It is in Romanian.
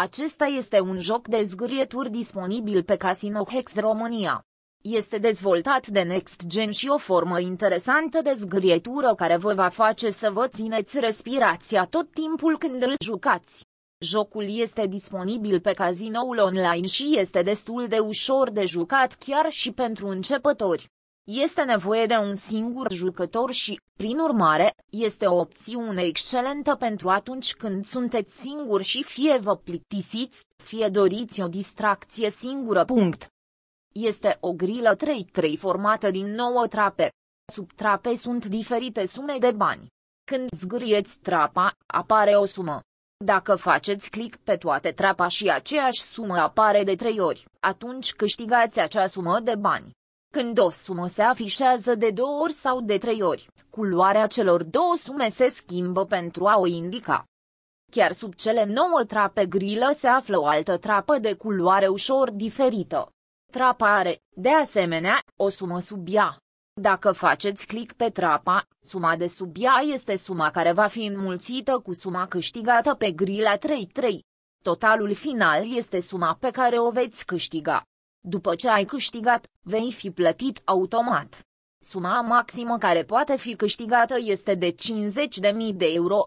Acesta este un joc de zgârieturi disponibil pe Casino Hex România. Este dezvoltat de Next Gen și o formă interesantă de zgrietură care vă va face să vă țineți respirația tot timpul când îl jucați. Jocul este disponibil pe cazinoul online și este destul de ușor de jucat chiar și pentru începători. Este nevoie de un singur jucător și, prin urmare, este o opțiune excelentă pentru atunci când sunteți singuri și fie vă plictisiți, fie doriți o distracție singură. Punct. Este o grilă 3-3 formată din 9 trape. Sub trape sunt diferite sume de bani. Când zgârieți trapa, apare o sumă. Dacă faceți click pe toate trapa și aceeași sumă apare de 3 ori, atunci câștigați acea sumă de bani. Când o sumă se afișează de două ori sau de trei ori, culoarea celor două sume se schimbă pentru a o indica. Chiar sub cele nouă trape grilă se află o altă trapă de culoare ușor diferită. Trapa are, de asemenea, o sumă sub ea. Dacă faceți click pe trapa, suma de sub ea este suma care va fi înmulțită cu suma câștigată pe grila 3-3. Totalul final este suma pe care o veți câștiga. După ce ai câștigat, vei fi plătit automat. Suma maximă care poate fi câștigată este de 50.000 de euro,